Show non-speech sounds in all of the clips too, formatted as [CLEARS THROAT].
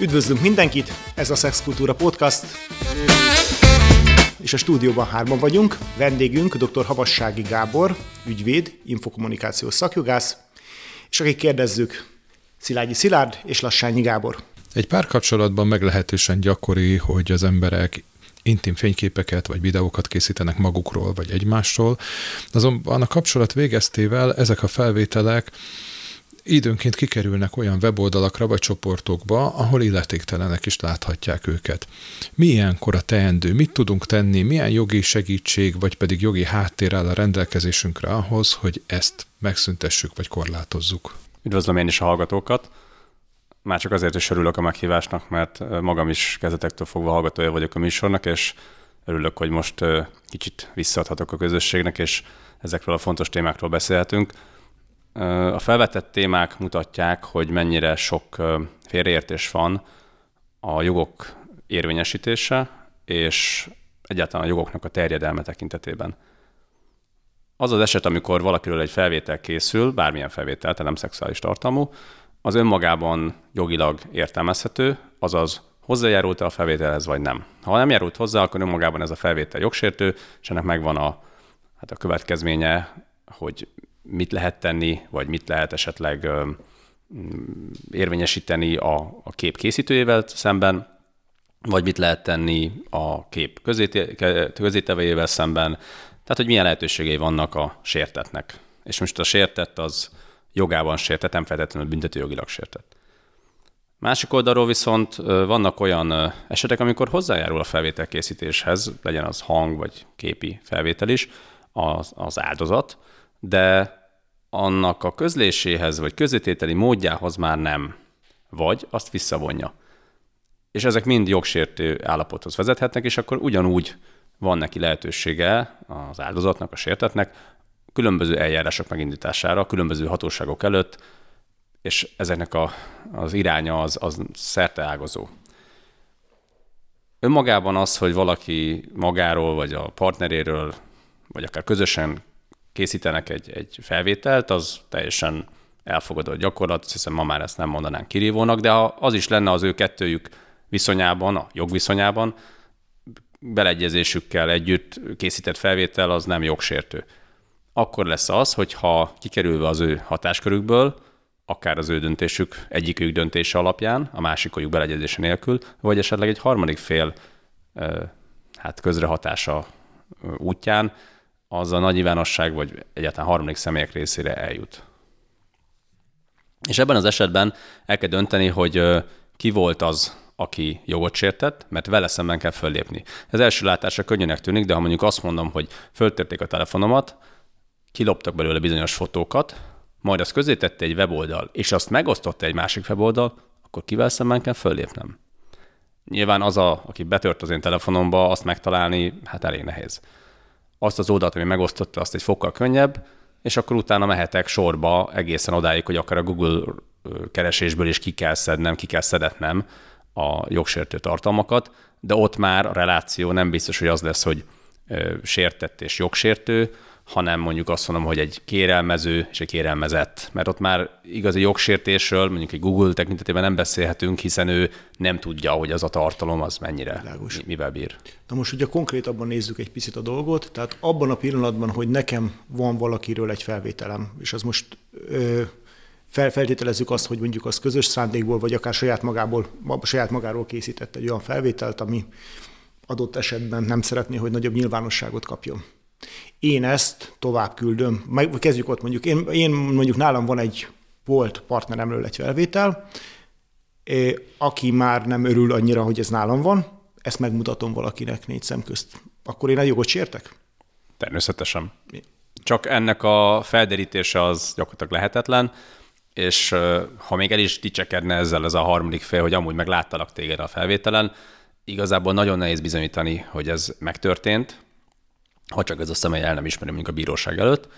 Üdvözlünk mindenkit, ez a Szexkultúra Podcast, és a stúdióban hárman vagyunk. Vendégünk dr. Havassági Gábor, ügyvéd, infokommunikációs szakjogász, és akik kérdezzük, Szilágyi Szilárd és Lassányi Gábor. Egy párkapcsolatban meglehetősen gyakori, hogy az emberek intim fényképeket vagy videókat készítenek magukról vagy egymásról. Azonban a kapcsolat végeztével ezek a felvételek időnként kikerülnek olyan weboldalakra vagy csoportokba, ahol illetéktelenek is láthatják őket. Mi ilyenkor a teendő? Mit tudunk tenni? Milyen jogi segítség, vagy pedig jogi háttér áll a rendelkezésünkre ahhoz, hogy ezt megszüntessük vagy korlátozzuk? Üdvözlöm én is a hallgatókat. Már csak azért is örülök a meghívásnak, mert magam is kezetektől fogva hallgatója vagyok a műsornak, és örülök, hogy most kicsit visszaadhatok a közösségnek, és ezekről a fontos témákról beszélhetünk. A felvetett témák mutatják, hogy mennyire sok félreértés van a jogok érvényesítése és egyáltalán a jogoknak a terjedelme tekintetében. Az az eset, amikor valakiről egy felvétel készül, bármilyen felvétel, tehát nem szexuális tartalmú, az önmagában jogilag értelmezhető, azaz hozzájárult-e a felvételhez, vagy nem. Ha nem járult hozzá, akkor önmagában ez a felvétel jogsértő, és ennek megvan a, hát a következménye, hogy mit lehet tenni, vagy mit lehet esetleg érvényesíteni a, a kép készítőjével szemben, vagy mit lehet tenni a kép közétevejével szemben, tehát hogy milyen lehetőségei vannak a sértetnek. És most a sértett az jogában sértett, nem feltétlenül büntetőjogilag sértett. Másik oldalról viszont vannak olyan esetek, amikor hozzájárul a felvételkészítéshez, legyen az hang vagy képi felvétel is, az, az áldozat, de annak a közléséhez vagy közétételi módjához már nem, vagy azt visszavonja. És ezek mind jogsértő állapothoz vezethetnek, és akkor ugyanúgy van neki lehetősége az áldozatnak, a sértetnek különböző eljárások megindítására, különböző hatóságok előtt, és ezeknek a, az iránya az, az ágazó. Önmagában az, hogy valaki magáról, vagy a partneréről, vagy akár közösen készítenek egy, egy felvételt, az teljesen elfogadott gyakorlat, hiszen ma már ezt nem mondanánk kirívónak, de ha az is lenne az ő kettőjük viszonyában, a jogviszonyában, beleegyezésükkel együtt készített felvétel az nem jogsértő. Akkor lesz az, hogyha kikerülve az ő hatáskörükből, akár az ő döntésük, egyikük döntése alapján, a másikjuk beleegyezése nélkül, vagy esetleg egy harmadik fél hát közrehatása útján az a nagy nyilvánosság, vagy egyáltalán harmadik személyek részére eljut. És ebben az esetben el kell dönteni, hogy ki volt az, aki jogot sértett, mert vele szemben kell föllépni. Ez első látásra könnyűnek tűnik, de ha mondjuk azt mondom, hogy föltérték a telefonomat, kiloptak belőle bizonyos fotókat, majd azt közé tette egy weboldal, és azt megosztotta egy másik weboldal, akkor kivel szemben kell föllépnem? Nyilván az, a, aki betört az én telefonomba, azt megtalálni, hát elég nehéz azt az oldalt, ami megosztotta, azt egy fokkal könnyebb, és akkor utána mehetek sorba egészen odáig, hogy akár a Google keresésből is ki kell szednem, ki kell szedetnem a jogsértő tartalmakat, de ott már a reláció nem biztos, hogy az lesz, hogy sértett és jogsértő, hanem mondjuk azt mondom, hogy egy kérelmező és egy kérelmezett, mert ott már igazi jogsértésről, mondjuk egy Google tekintetében nem beszélhetünk, hiszen ő nem tudja, hogy az a tartalom az mennyire, Lágos. mivel bír. Na most ugye konkrétabban nézzük egy picit a dolgot, tehát abban a pillanatban, hogy nekem van valakiről egy felvételem, és az most ö, feltételezzük azt, hogy mondjuk az közös szándékból, vagy akár saját, magából, saját magáról készített egy olyan felvételt, ami adott esetben nem szeretné, hogy nagyobb nyilvánosságot kapjon én ezt tovább küldöm. Meg kezdjük ott mondjuk. Én, én mondjuk nálam van egy volt partneremről egy felvétel, aki már nem örül annyira, hogy ez nálam van, ezt megmutatom valakinek négy szem közt. Akkor én egy jogot sértek? Természetesen. Csak ennek a felderítése az gyakorlatilag lehetetlen, és ha még el is dicsekedne ezzel ez a harmadik fél, hogy amúgy megláttalak téged a felvételen, igazából nagyon nehéz bizonyítani, hogy ez megtörtént, ha csak ez a személy el nem ismeri mondjuk a bíróság előtt,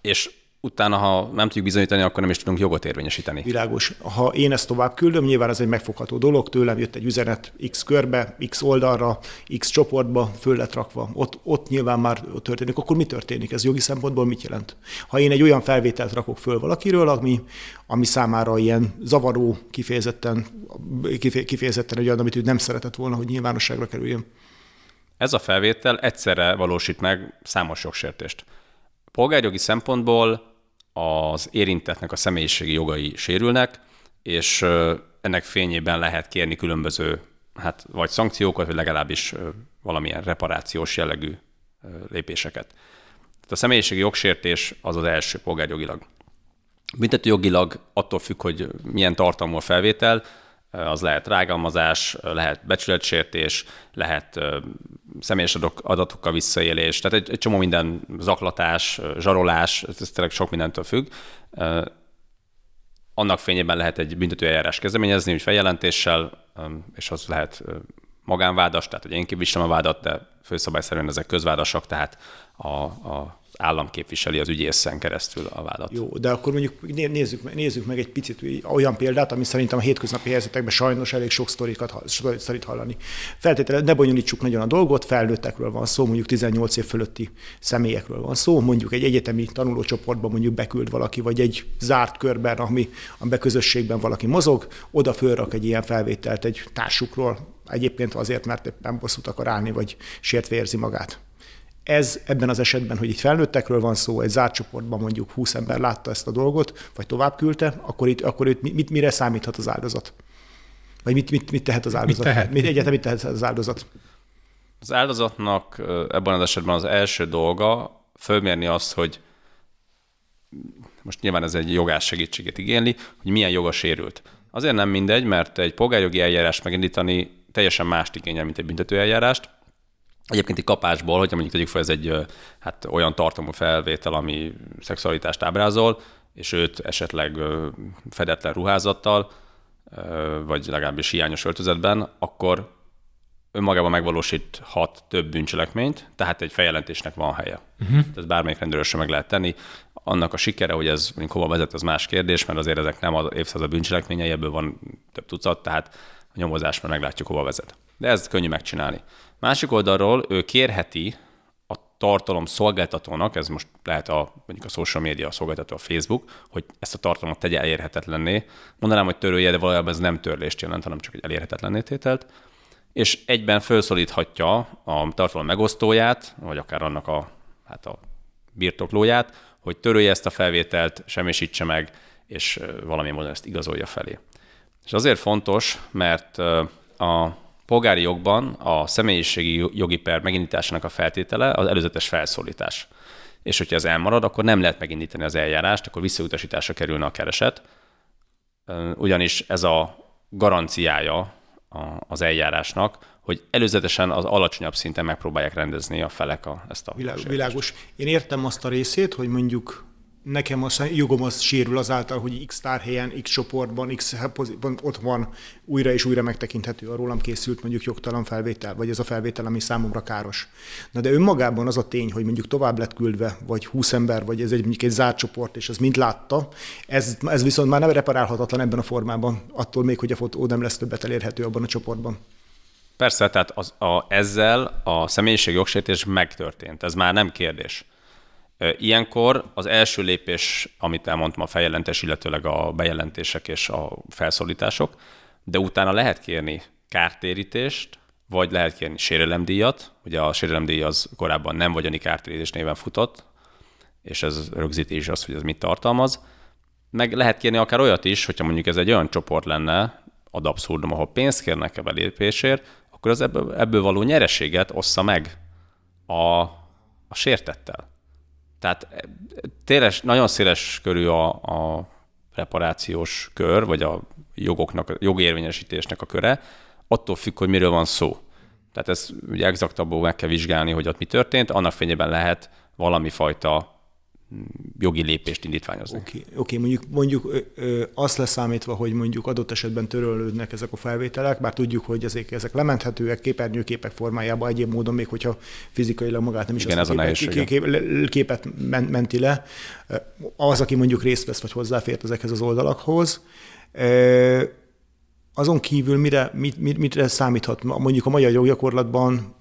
és utána, ha nem tudjuk bizonyítani, akkor nem is tudunk jogot érvényesíteni. Világos. Ha én ezt tovább küldöm, nyilván ez egy megfogható dolog, tőlem jött egy üzenet X körbe, X oldalra, X csoportba, föl lett rakva. Ott, ott nyilván már történik. Akkor mi történik? Ez jogi szempontból mit jelent? Ha én egy olyan felvételt rakok föl valakiről, ami, ami számára ilyen zavaró, kifejezetten, kifejezetten olyan, amit ő nem szeretett volna, hogy nyilvánosságra kerüljön. Ez a felvétel egyszerre valósít meg számos jogsértést. Polgárjogi szempontból az érintetnek a személyiségi jogai sérülnek, és ennek fényében lehet kérni különböző hát vagy szankciókat, vagy legalábbis valamilyen reparációs jellegű lépéseket. Tehát a személyiségi jogsértés az az első polgárjogilag. Büntetőjogilag attól függ, hogy milyen tartalmú a felvétel, az lehet rágalmazás, lehet becsületsértés, lehet személyes adatokkal visszaélés, tehát egy, egy csomó minden zaklatás, zsarolás, ez tényleg sok mindentől függ. Annak fényében lehet egy büntetőeljárás kezdeményezni, hogy feljelentéssel, és az lehet magánvádas, tehát hogy én képviselem a vádat, de főszabály szerint ezek közvádasak, tehát a, a állam képviseli az ügyészen keresztül a vádat. Jó, de akkor mondjuk nézzük, nézzük meg egy picit olyan példát, ami szerintem a hétköznapi helyzetekben sajnos elég sok sztorikat, sztorit hallani. Feltétlenül ne bonyolítsuk nagyon a dolgot, felnőttekről van szó, mondjuk 18 év fölötti személyekről van szó, mondjuk egy egyetemi tanulócsoportban mondjuk beküld valaki, vagy egy zárt körben, ami, amiben közösségben valaki mozog, oda fölrak egy ilyen felvételt egy társukról, egyébként azért, mert éppen bosszút akar állni, vagy sértve érzi magát. Ez ebben az esetben, hogy itt felnőttekről van szó, egy zárt csoportban mondjuk 20 ember látta ezt a dolgot, vagy tovább küldte, akkor itt, akkor itt mit, mire számíthat az áldozat? Vagy mit, mit, mit tehet az áldozat? Mit tehet? Mit, egyáltalán mit tehet az áldozat? Az áldozatnak ebben az esetben az első dolga fölmérni azt, hogy most nyilván ez egy jogás segítséget igényli, hogy milyen joga sérült. Azért nem mindegy, mert egy polgárjogi eljárás megindítani teljesen mást igényel, mint egy büntetőeljárást. Egyébként egy kapásból, hogyha mondjuk tegyük fel, ez egy hát, olyan tartalmú felvétel, ami szexualitást ábrázol, és őt esetleg fedetlen ruházattal, vagy legalábbis hiányos öltözetben, akkor önmagában megvalósíthat több bűncselekményt, tehát egy feljelentésnek van helye. Uh-huh. Ez bármelyik rendőrösre meg lehet tenni. Annak a sikere, hogy ez mondjuk hova vezet, az más kérdés, mert azért ezek nem az évszázad bűncselekményei, ebből van több tucat, tehát a nyomozásban meglátjuk, hova vezet. De ezt könnyű megcsinálni. Másik oldalról ő kérheti a tartalom szolgáltatónak, ez most lehet a, mondjuk a social media szolgáltató, a Facebook, hogy ezt a tartalmat tegye elérhetetlenné. Mondanám, hogy törölje, de valójában ez nem törlést jelent, hanem csak egy elérhetetlenné tételt. És egyben felszólíthatja a tartalom megosztóját, vagy akár annak a, hát a birtoklóját, hogy törölje ezt a felvételt, semmisítse meg, és valamilyen módon ezt igazolja felé. És azért fontos, mert a polgári jogban a személyiségi jogi per megindításának a feltétele az előzetes felszólítás. És hogyha ez elmarad, akkor nem lehet megindítani az eljárást, akkor visszautasításra kerülne a kereset, ugyanis ez a garanciája az eljárásnak, hogy előzetesen az alacsonyabb szinten megpróbálják rendezni a felek a, ezt a Világos. világos. Én értem azt a részét, hogy mondjuk nekem a jogom az sérül azáltal, hogy X tárhelyen, X csoportban, X pozícióban ott van, újra és újra megtekinthető a rólam készült mondjuk jogtalan felvétel, vagy ez a felvétel, ami számomra káros. Na de önmagában az a tény, hogy mondjuk tovább lett küldve, vagy 20 ember, vagy ez egy, mondjuk egy zárt csoport, és az mind látta, ez, ez viszont már nem reparálhatatlan ebben a formában, attól még, hogy a fotó nem lesz többet elérhető abban a csoportban. Persze, tehát az, a, ezzel a személyiség jogsértés megtörtént, ez már nem kérdés. Ilyenkor az első lépés, amit elmondtam, a feljelentés, illetőleg a bejelentések és a felszólítások, de utána lehet kérni kártérítést, vagy lehet kérni sérelemdíjat. Ugye a sérelemdíj az korábban nem vagyoni kártérítés néven futott, és ez rögzíti is azt, hogy ez mit tartalmaz. Meg lehet kérni akár olyat is, hogyha mondjuk ez egy olyan csoport lenne, ad abszurdum, ahol pénzt kérnek a belépésért, akkor az ebből, ebből való nyereséget ossza meg a, a sértettel. Tehát eh, téles, nagyon széles körű a, a reparációs kör, vagy a jogoknak, jogérvényesítésnek a köre, attól függ, hogy miről van szó. Tehát ez ugye exaktabból meg kell vizsgálni, hogy ott mi történt, annak fényében lehet valami fajta jogi lépést indítványozni. Oké, okay, okay, mondjuk, mondjuk ö, azt leszámítva, hogy mondjuk adott esetben törölődnek ezek a felvételek, bár tudjuk, hogy ezek, ezek lementhetőek képernyőképek formájában egyéb módon, még hogyha fizikailag magát nem is Igen, azt ez a, a képet, képet, képet menti le, az, aki mondjuk részt vesz, vagy hozzáfért ezekhez az oldalakhoz, azon kívül mire, mit, mit, mire számíthat? Mondjuk a magyar joggyakorlatban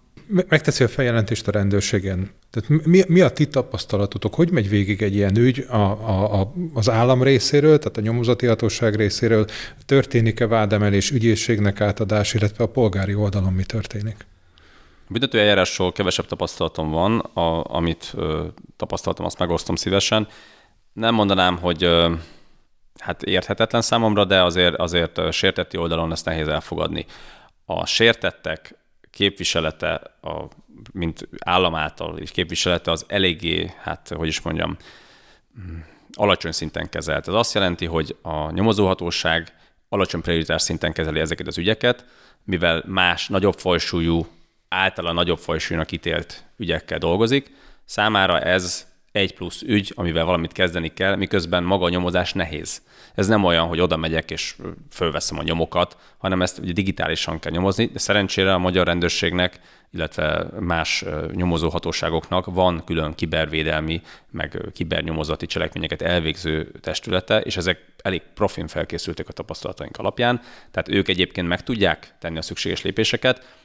megteszi a feljelentést a rendőrségen. Tehát mi, mi a ti tapasztalatotok? Hogy megy végig egy ilyen ügy a, a, a, az állam részéről, tehát a nyomozati hatóság részéről? Történik-e vádemelés, ügyészségnek átadás, illetve a polgári oldalon mi történik? A büntető eljárásról kevesebb tapasztalatom van, a, amit ö, tapasztaltam, azt megosztom szívesen. Nem mondanám, hogy ö, hát érthetetlen számomra, de azért, azért sértetti oldalon ezt nehéz elfogadni. A sértettek képviselete, a, mint állam által és képviselete az eléggé, hát hogy is mondjam, mm, alacsony szinten kezelt. Ez azt jelenti, hogy a nyomozóhatóság alacsony prioritás szinten kezeli ezeket az ügyeket, mivel más, nagyobb fajsúlyú, általa nagyobb fajsúlyúnak ítélt ügyekkel dolgozik, számára ez egy plusz ügy, amivel valamit kezdeni kell, miközben maga a nyomozás nehéz. Ez nem olyan, hogy oda megyek és fölveszem a nyomokat, hanem ezt ugye digitálisan kell nyomozni, de szerencsére a magyar rendőrségnek, illetve más nyomozóhatóságoknak van külön kibervédelmi, meg kibernyomozati cselekményeket elvégző testülete, és ezek elég profin felkészültek a tapasztalataink alapján, tehát ők egyébként meg tudják tenni a szükséges lépéseket,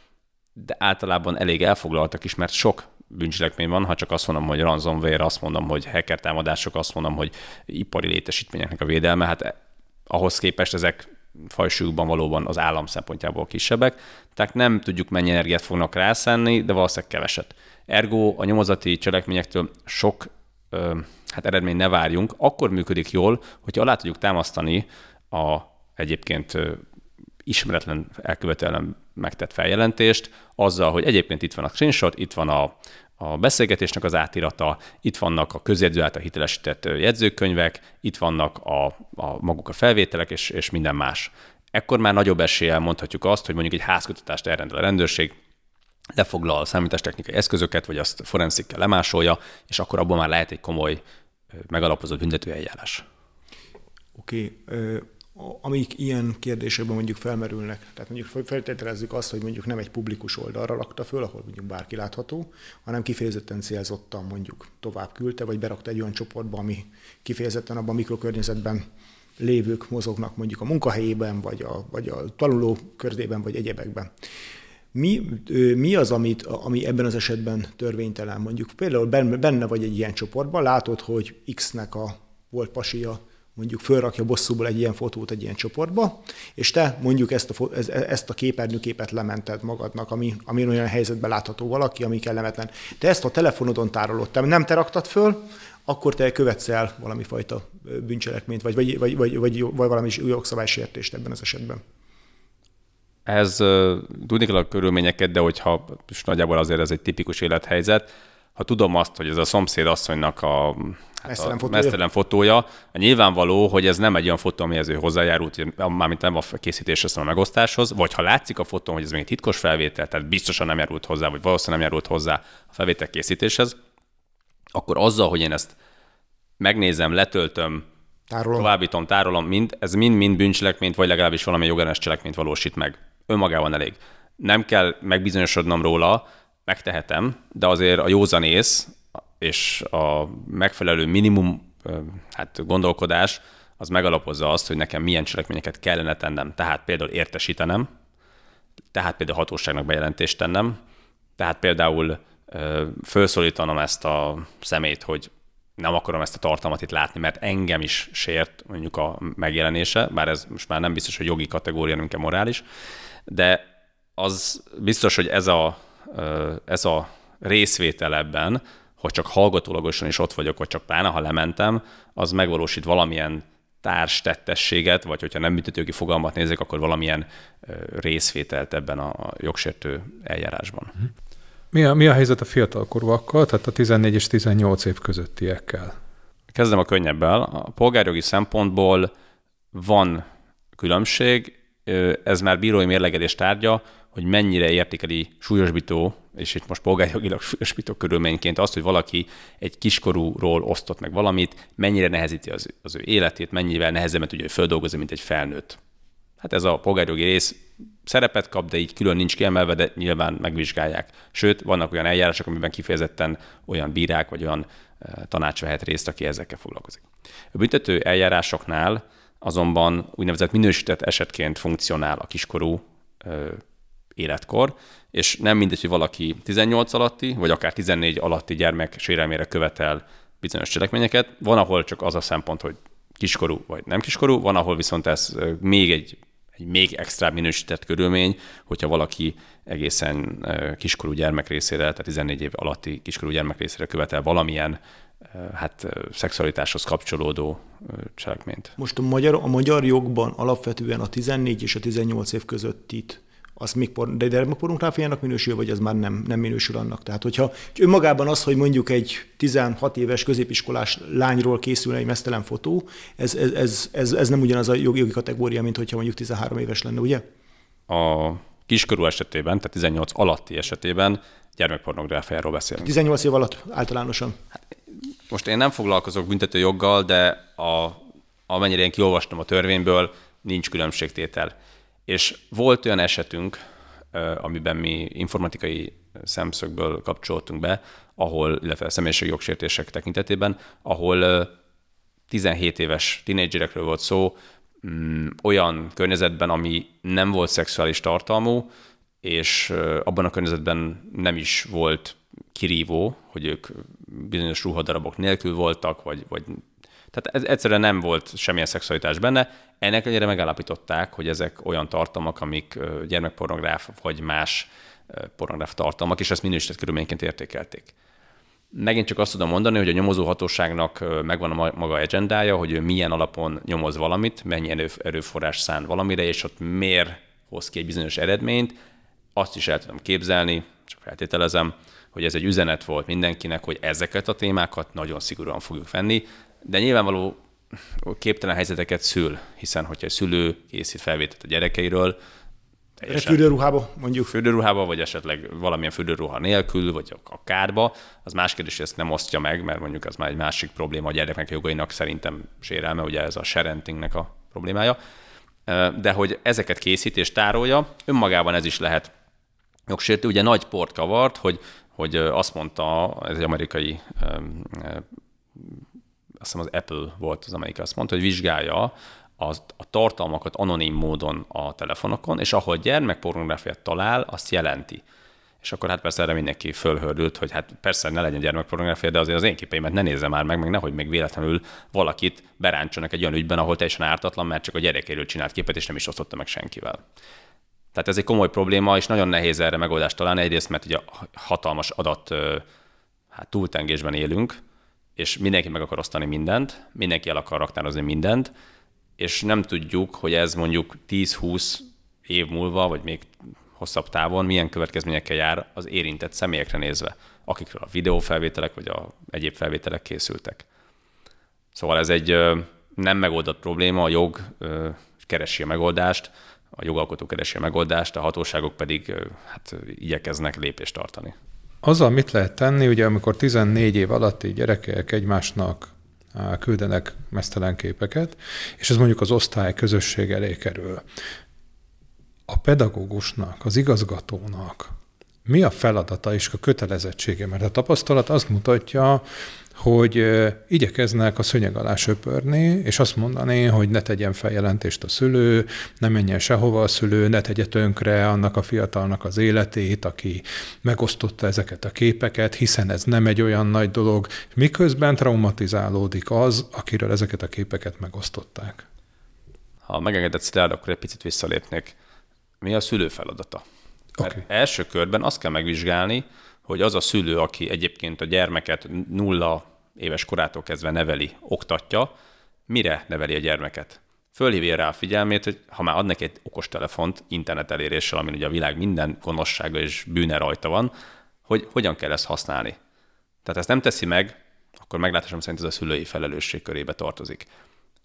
de általában elég elfoglaltak is, mert sok bűncselekmény van, ha csak azt mondom, hogy ransomware, azt mondom, hogy hacker támadások, azt mondom, hogy ipari létesítményeknek a védelme, hát ahhoz képest ezek fajsúlyukban valóban az állam szempontjából kisebbek, tehát nem tudjuk mennyi energiát fognak rászenni, de valószínűleg keveset. Ergo a nyomozati cselekményektől sok ö, hát eredmény ne várjunk, akkor működik jól, hogyha alá tudjuk támasztani a egyébként ismeretlen elkövetően megtett feljelentést, azzal, hogy egyébként itt van a screenshot, itt van a, a beszélgetésnek az átirata, itt vannak a közjegyző által hitelesített jegyzőkönyvek, itt vannak a, a maguk a felvételek és, és minden más. Ekkor már nagyobb eséllyel mondhatjuk azt, hogy mondjuk egy házkutatást elrendel a rendőrség, lefoglal a számítástechnikai eszközöket, vagy azt forenzikkel lemásolja, és akkor abban már lehet egy komoly, megalapozott büntetőeljárás. Oké, okay amik ilyen kérdésekben mondjuk felmerülnek. Tehát mondjuk feltételezzük azt, hogy mondjuk nem egy publikus oldalra lakta föl, ahol mondjuk bárki látható, hanem kifejezetten célzottan mondjuk tovább küldte, vagy berakta egy olyan csoportba, ami kifejezetten abban a mikrokörnyezetben lévők mozognak mondjuk a munkahelyében, vagy a, vagy a tanuló körzében, vagy egyebekben. Mi, mi az, amit, ami ebben az esetben törvénytelen? Mondjuk például benne vagy egy ilyen csoportban, látod, hogy X-nek a volt pasia mondjuk fölrakja bosszúból egy ilyen fotót egy ilyen csoportba, és te mondjuk ezt a, ezt a képernyőképet lemented magadnak, ami, ami olyan helyzetben látható valaki, ami kellemetlen. Te ezt a telefonodon tárolod, te nem te raktad föl, akkor te követsz el valami fajta bűncselekményt, vagy, vagy, vagy, vagy, vagy, vagy valami jogszabálysértést ebben az esetben. Ez tudni kell a körülményeket, de hogyha és nagyjából azért ez egy tipikus élethelyzet, ha tudom azt, hogy ez a szomszéd asszonynak a hát mesztelen, fotója. mesztelen fotója, nyilvánvaló, hogy ez nem egy olyan fotó, amihez ő hozzájárult, mármint nem a készítéshez, hanem a megosztáshoz, vagy ha látszik a fotón, hogy ez még egy titkos felvétel, tehát biztosan nem járult hozzá, vagy valószínűleg nem járult hozzá a felvétel készítéshez, akkor azzal, hogy én ezt megnézem, letöltöm, tárolom. továbbítom, tárolom, mind, ez mind-mind bűncselekményt, vagy legalábbis valami jogellenes cselekményt valósít meg. Önmagában elég. Nem kell megbizonyosodnom róla, megtehetem, de azért a józanész és a megfelelő minimum hát gondolkodás az megalapozza azt, hogy nekem milyen cselekményeket kellene tennem. Tehát például értesítenem, tehát például hatóságnak bejelentést tennem, tehát például felszólítanom ezt a szemét, hogy nem akarom ezt a tartalmat itt látni, mert engem is sért mondjuk a megjelenése, bár ez most már nem biztos, hogy jogi kategória, nem morális, de az biztos, hogy ez a ez a részvétel ebben, hogy csak hallgatólagosan is ott vagyok, vagy csak pláne, ha lementem, az megvalósít valamilyen társtettességet, vagy hogyha nem büntetőki fogalmat nézek, akkor valamilyen részvételt ebben a jogsértő eljárásban. Mhm. Mi a, mi a helyzet a fiatalkorúakkal, tehát a 14 és 18 év közöttiekkel? Kezdem a könnyebbel. A polgárjogi szempontból van különbség, ez már bírói mérlegelés tárgya, hogy mennyire értékeli súlyosbító és itt most polgárjogilag [LAUGHS] súlyosbító körülményként azt, hogy valaki egy kiskorúról osztott meg valamit, mennyire nehezíti az, az ő életét, mennyivel nehezebben tudja földolgozni, mint egy felnőtt. Hát ez a polgárjogi rész szerepet kap, de így külön nincs kiemelve, de nyilván megvizsgálják. Sőt, vannak olyan eljárások, amiben kifejezetten olyan bírák vagy olyan tanács vehet részt, aki ezekkel foglalkozik. A büntető eljárásoknál azonban úgynevezett minősített esetként funkcionál a kiskorú ö, életkor, és nem mindegy, hogy valaki 18 alatti, vagy akár 14 alatti gyermek sérelmére követel bizonyos cselekményeket. Van, ahol csak az a szempont, hogy kiskorú vagy nem kiskorú, van, ahol viszont ez még egy, egy még extra minősített körülmény, hogyha valaki egészen kiskorú gyermek részére, tehát 14 év alatti kiskorú gyermek részére követel valamilyen hát szexualitáshoz kapcsolódó cselekményt. Most a magyar, a magyar jogban alapvetően a 14 és a 18 év közöttit az még por, de gyermekpornográfiának minősül, vagy az már nem, nem minősül annak. Tehát, hogyha önmagában az, hogy mondjuk egy 16 éves középiskolás lányról készül egy mesztelen fotó, ez, ez, ez, ez, ez nem ugyanaz a jogi, jogi kategória, mint hogyha mondjuk 13 éves lenne, ugye? A kiskorú esetében, tehát 18 alatti esetében gyermekpornográfiáról beszélünk. 18 év alatt általánosan. Hát, most én nem foglalkozok büntető joggal, de a, amennyire én kiolvastam a törvényből, nincs különbségtétel. És volt olyan esetünk, amiben mi informatikai szemszögből kapcsoltunk be, ahol, illetve személyiségi jogsértések tekintetében, ahol 17 éves tinédzserekről volt szó, mm, olyan környezetben, ami nem volt szexuális tartalmú, és abban a környezetben nem is volt kirívó, hogy ők bizonyos ruhadarabok nélkül voltak, vagy, vagy tehát ez egyszerűen nem volt semmilyen szexualitás benne. Ennek ellenére megállapították, hogy ezek olyan tartalmak, amik gyermekpornográf vagy más pornográf tartalmak, és ezt minősített körülményként értékelték. Megint csak azt tudom mondani, hogy a nyomozó hatóságnak megvan a maga agendája, hogy ő milyen alapon nyomoz valamit, mennyi erőforrás szán valamire, és ott miért hoz ki egy bizonyos eredményt. Azt is el tudom képzelni, csak feltételezem, hogy ez egy üzenet volt mindenkinek, hogy ezeket a témákat nagyon szigorúan fogjuk venni, de nyilvánvaló képtelen helyzeteket szül, hiszen hogyha egy szülő készít felvételt a gyerekeiről, Fürdőruhába, mondjuk. Fürdőruhába, vagy esetleg valamilyen fürdőruha nélkül, vagy a kárba, az más kérdés, hogy ezt nem osztja meg, mert mondjuk az már egy másik probléma a gyermekek jogainak szerintem sérelme, ugye ez a sharentingnek a problémája. De hogy ezeket készít és tárolja, önmagában ez is lehet jogsértő. Ugye nagy port kavart, hogy, hogy azt mondta, ez egy amerikai hiszem az Apple volt az, amelyik azt mondta, hogy vizsgálja az, a tartalmakat anonim módon a telefonokon, és ahol gyermekpornográfiát talál, azt jelenti. És akkor hát persze erre mindenki fölhördült, hogy hát persze ne legyen gyermekpornográfia, de azért az én képeimet ne nézze már meg, meg nehogy még véletlenül valakit beráncsanak egy olyan ügyben, ahol teljesen ártatlan, mert csak a gyerekéről csinált képet, és nem is osztotta meg senkivel. Tehát ez egy komoly probléma, és nagyon nehéz erre megoldást találni. Egyrészt, mert ugye hatalmas adat hát túltengésben élünk, és mindenki meg akar osztani mindent, mindenki el akar raktározni mindent, és nem tudjuk, hogy ez mondjuk 10-20 év múlva, vagy még hosszabb távon milyen következményekkel jár az érintett személyekre nézve, akikről a videófelvételek vagy a egyéb felvételek készültek. Szóval ez egy nem megoldott probléma, a jog keresi a megoldást, a jogalkotó keresi a megoldást, a hatóságok pedig hát, igyekeznek lépést tartani. Azzal mit lehet tenni, ugye amikor 14 év alatti gyerekek egymásnak küldenek mesztelen képeket, és ez mondjuk az osztály közösség elé kerül. A pedagógusnak, az igazgatónak mi a feladata és a kötelezettsége? Mert a tapasztalat azt mutatja, hogy igyekeznek a szönyeg alá söpörni, és azt mondani, hogy ne tegyen feljelentést a szülő, ne menjen sehova a szülő, ne tegye tönkre annak a fiatalnak az életét, aki megosztotta ezeket a képeket, hiszen ez nem egy olyan nagy dolog, miközben traumatizálódik az, akiről ezeket a képeket megosztották. Ha megengedett Szilárd, akkor egy picit visszalépnék. Mi a szülő feladata? Okay. első körben azt kell megvizsgálni, hogy az a szülő, aki egyébként a gyermeket nulla éves korától kezdve neveli, oktatja, mire neveli a gyermeket? Fölhívja rá a figyelmét, hogy ha már ad neki egy okostelefont internet eléréssel, amin ugye a világ minden gonoszsága és bűne rajta van, hogy hogyan kell ezt használni. Tehát ezt nem teszi meg, akkor meglátásom szerint ez a szülői felelősség körébe tartozik.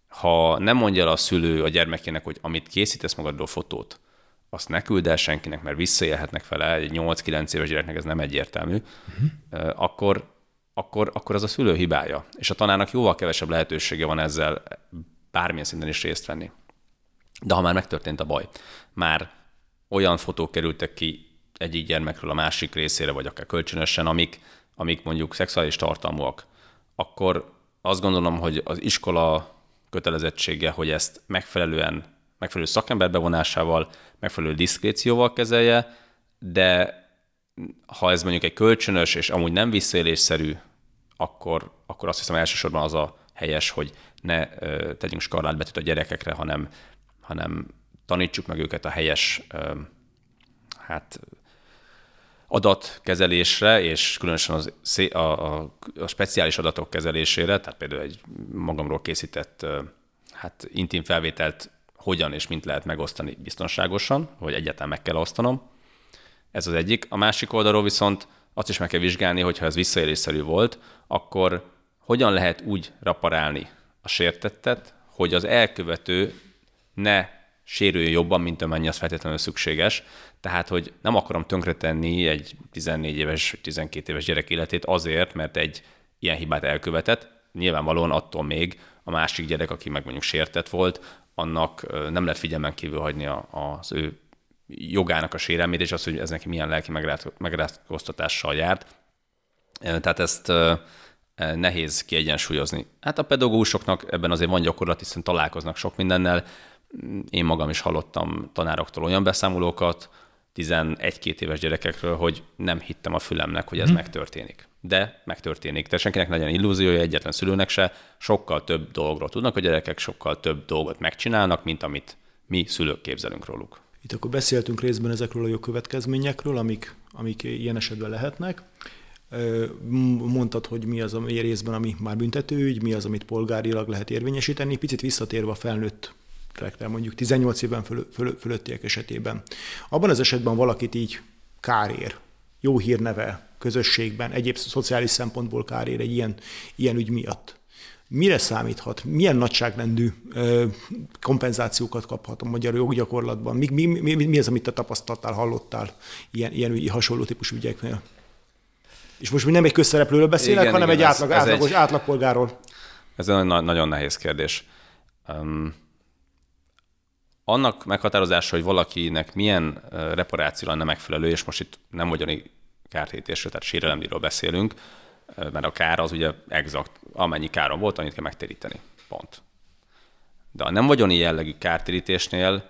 Ha nem mondja el a szülő a gyermekének, hogy amit készítesz magadról fotót, azt ne küld el senkinek, mert visszaélhetnek vele, egy 8-9 éves gyereknek ez nem egyértelmű, uh-huh. akkor, akkor, akkor az a szülő hibája. És a tanárnak jóval kevesebb lehetősége van ezzel bármilyen szinten is részt venni. De ha már megtörtént a baj, már olyan fotók kerültek ki egyik gyermekről a másik részére, vagy akár kölcsönösen, amik, amik mondjuk szexuális tartalmúak, akkor azt gondolom, hogy az iskola kötelezettsége, hogy ezt megfelelően, megfelelő szakember bevonásával, megfelelő diszkrécióval kezelje, de ha ez mondjuk egy kölcsönös és amúgy nem visszaélésszerű, akkor, akkor azt hiszem elsősorban az a helyes, hogy ne tegyünk skarlátbetűt a gyerekekre, hanem, hanem tanítsuk meg őket a helyes hát, adatkezelésre, és különösen az, a, a, a speciális adatok kezelésére, tehát például egy magamról készített hát intim felvételt hogyan és mint lehet megosztani biztonságosan, vagy egyáltalán meg kell osztanom. Ez az egyik. A másik oldalról viszont azt is meg kell vizsgálni, hogyha ez visszaélésszerű volt, akkor hogyan lehet úgy raparálni a sértettet, hogy az elkövető ne sérüljön jobban, mint amennyi az feltétlenül szükséges. Tehát, hogy nem akarom tönkretenni egy 14 éves, 12 éves gyerek életét azért, mert egy ilyen hibát elkövetett. Nyilvánvalóan attól még a másik gyerek, aki meg mondjuk sértett volt, annak nem lehet figyelmen kívül hagyni az ő jogának a sérelmét, és az, hogy ez neki milyen lelki megrázkóztatással járt. Tehát ezt nehéz kiegyensúlyozni. Hát a pedagógusoknak ebben azért van gyakorlat, hiszen találkoznak sok mindennel. Én magam is hallottam tanároktól olyan beszámolókat, 11-2 éves gyerekekről, hogy nem hittem a fülemnek, hogy ez hmm. megtörténik. De megtörténik. De senkinek legyen illúziója, egyetlen szülőnek se. Sokkal több dologról tudnak a gyerekek, sokkal több dolgot megcsinálnak, mint amit mi szülők képzelünk róluk. Itt akkor beszéltünk részben ezekről a jogkövetkezményekről, amik, amik ilyen esetben lehetnek. Mondtad, hogy mi az a részben, ami már büntetőügy, mi az, amit polgárilag lehet érvényesíteni. Picit visszatérve a felnőtt mondjuk 18 éven föl, föl, fölöttiek esetében. Abban az esetben valakit így kárér, jó hírneve közösségben, egyéb szociális szempontból kárér egy ilyen, ilyen ügy miatt. Mire számíthat? Milyen nagyságrendű kompenzációkat kaphat a magyar joggyakorlatban? Mi, mi, mi, mi az, amit te tapasztaltál, hallottál ilyen, ilyen ügy, hasonló típusú ügyeknél? És most mi nem egy közszereplőről beszélek, igen, hanem igen, egy átlag, ez, ez átlagos, egy, átlagpolgáról. Ez egy nagyon nehéz kérdés. Um, annak meghatározása, hogy valakinek milyen reparáció lenne megfelelő, és most itt nem vagyoni kártérítésről, tehát sérelemdíjról beszélünk, mert a kár az ugye exakt, amennyi káron volt, annyit kell megtéríteni. Pont. De a nem vagyoni jellegű kártérítésnél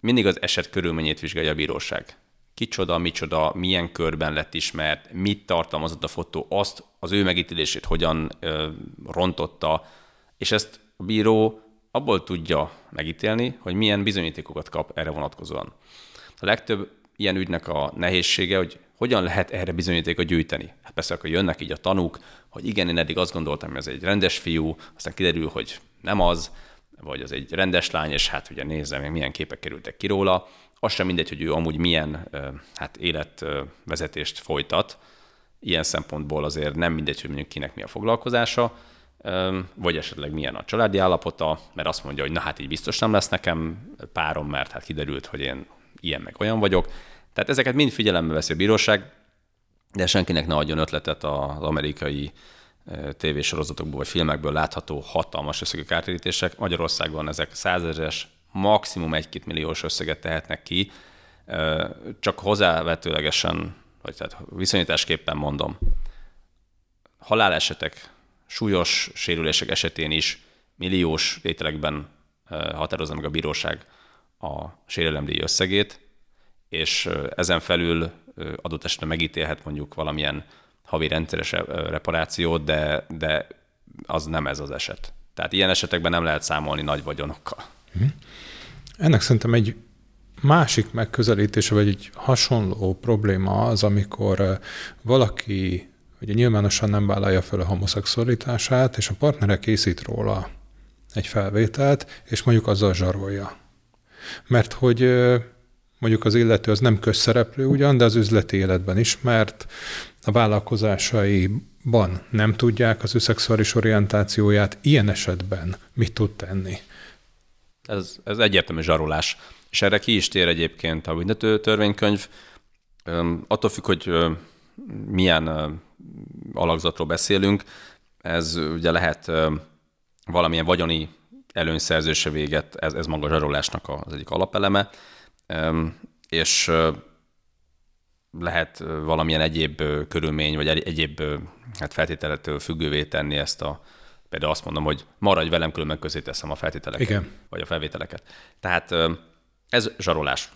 mindig az eset körülményét vizsgálja a bíróság. Kicsoda, micsoda, milyen körben lett ismert, mit tartalmazott a fotó, azt az ő megítélését hogyan ö, rontotta, és ezt a bíró abból tudja megítélni, hogy milyen bizonyítékokat kap erre vonatkozóan. A legtöbb ilyen ügynek a nehézsége, hogy hogyan lehet erre bizonyítékot gyűjteni. Hát persze akkor jönnek így a tanúk, hogy igen, én eddig azt gondoltam, hogy ez egy rendes fiú, aztán kiderül, hogy nem az, vagy az egy rendes lány, és hát ugye nézzem, hogy milyen képek kerültek ki róla. Az sem mindegy, hogy ő amúgy milyen hát életvezetést folytat. Ilyen szempontból azért nem mindegy, hogy mondjuk kinek mi a foglalkozása vagy esetleg milyen a családi állapota, mert azt mondja, hogy na hát így biztos nem lesz nekem párom, mert hát kiderült, hogy én ilyen meg olyan vagyok. Tehát ezeket mind figyelembe veszi a bíróság, de senkinek ne adjon ötletet az amerikai tévésorozatokból vagy filmekből látható hatalmas összegű kártérítések. Magyarországon ezek százezeres, maximum egy-két milliós összeget tehetnek ki, csak hozzávetőlegesen, vagy tehát viszonyításképpen mondom. Halálesetek súlyos sérülések esetén is milliós tételekben határozza meg a bíróság a sérelemdíj összegét, és ezen felül adott esetben megítélhet mondjuk valamilyen havi rendszeres reparációt, de, de az nem ez az eset. Tehát ilyen esetekben nem lehet számolni nagy vagyonokkal. Mhm. Ennek szerintem egy másik megközelítése, vagy egy hasonló probléma az, amikor valaki ugye nyilvánosan nem vállalja fel a homoszexualitását, és a partnere készít róla egy felvételt, és mondjuk azzal zsarolja. Mert hogy mondjuk az illető az nem közszereplő ugyan, de az üzleti életben ismert, a vállalkozásaiban nem tudják az ő szexuális orientációját, ilyen esetben mit tud tenni? Ez, ez egyértelmű zsarolás. És erre ki is tér egyébként a büntető törvénykönyv. Attól függ, hogy milyen alakzatról beszélünk, ez ugye lehet valamilyen vagyoni előnyszerzése véget, ez, ez maga a zsarolásnak az egyik alapeleme, és lehet valamilyen egyéb körülmény, vagy egyéb hát feltételetől függővé tenni ezt a, például azt mondom, hogy maradj velem, különben közé teszem a feltételeket, Igen. vagy a felvételeket. Tehát ez zsarolás.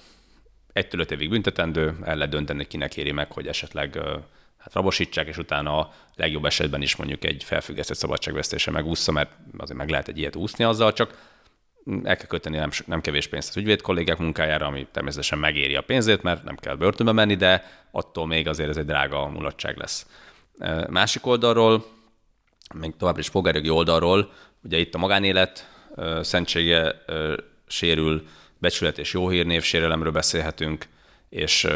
Egytől öt évig büntetendő, el lehet dönteni, kinek éri meg, hogy esetleg hát rabosítsák, és utána a legjobb esetben is mondjuk egy felfüggesztett szabadságvesztése megúszza, mert azért meg lehet egy ilyet úszni azzal, csak el kell köteni nem, nem kevés pénzt az ügyvéd kollégák munkájára, ami természetesen megéri a pénzét, mert nem kell börtönbe menni, de attól még azért ez egy drága mulatság lesz. Másik oldalról, még tovább is polgárjogi oldalról, ugye itt a magánélet szentsége sérül, becsület és jó hírnév sérelemről beszélhetünk, és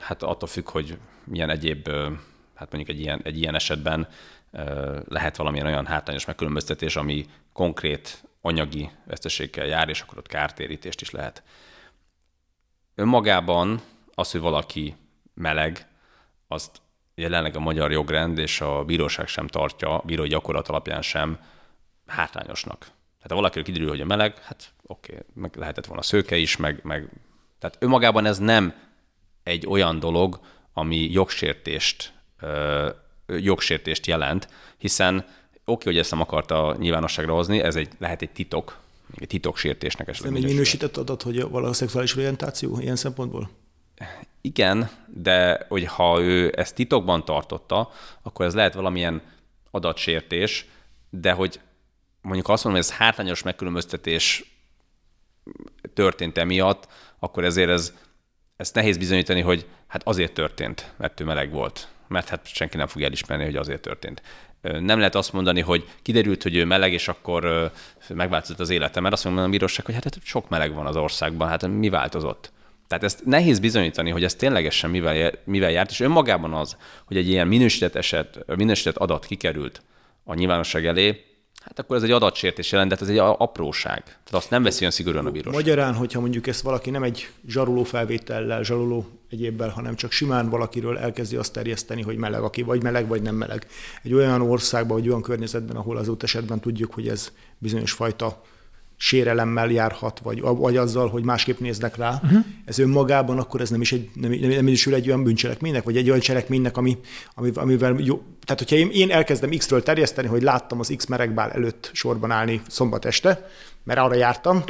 hát attól függ, hogy milyen egyéb, hát mondjuk egy ilyen, egy ilyen esetben lehet valamilyen olyan hátrányos megkülönböztetés, ami konkrét anyagi veszteséggel jár, és akkor ott kártérítést is lehet. Önmagában az, hogy valaki meleg, azt jelenleg a magyar jogrend és a bíróság sem tartja, a bírói gyakorlat alapján sem hátrányosnak. Tehát ha valakiről kiderül, hogy a meleg, hát oké, okay, meg lehetett volna szőke is, meg, meg tehát önmagában ez nem egy olyan dolog, ami jogsértést, jogsértést jelent, hiszen oké, hogy ezt nem akarta nyilvánosságra hozni, ez egy, lehet egy titok, egy titoksértésnek esetleg. Nem egy minősített adat, hogy a szexuális orientáció ilyen szempontból? Igen, de hogy ha ő ezt titokban tartotta, akkor ez lehet valamilyen adatsértés, de hogy mondjuk azt mondom, hogy ez hátrányos megkülönböztetés történt emiatt, akkor ezért ez, ezt nehéz bizonyítani, hogy hát azért történt, mert ő meleg volt. Mert hát senki nem fogja elismerni, hogy azért történt. Nem lehet azt mondani, hogy kiderült, hogy ő meleg, és akkor megváltozott az élete, mert azt mondom a bíróság, hogy hát sok meleg van az országban, hát mi változott? Tehát ezt nehéz bizonyítani, hogy ez ténylegesen mivel, mivel járt, és önmagában az, hogy egy ilyen minősített eset, minősített adat kikerült a nyilvánosság elé, hát akkor ez egy adatsértés jelent, de ez egy apróság. Tehát azt nem veszi olyan szigorúan a bíróság. Magyarán, hogyha mondjuk ezt valaki nem egy zsaroló felvétellel, zsaroló egyébbel, hanem csak simán valakiről elkezdi azt terjeszteni, hogy meleg, aki vagy meleg, vagy nem meleg. Egy olyan országban, vagy olyan környezetben, ahol az esetben tudjuk, hogy ez bizonyos fajta sérelemmel járhat, vagy, vagy azzal, hogy másképp néznek rá, uh-huh. ez önmagában akkor ez nem is, egy, nem, nem, nem is egy olyan bűncselekménynek, vagy egy olyan cselekménynek, ami, amivel jó. Tehát, hogyha én, én elkezdem X-ről terjeszteni, hogy láttam az X meregbál előtt sorban állni szombat este, mert arra jártam,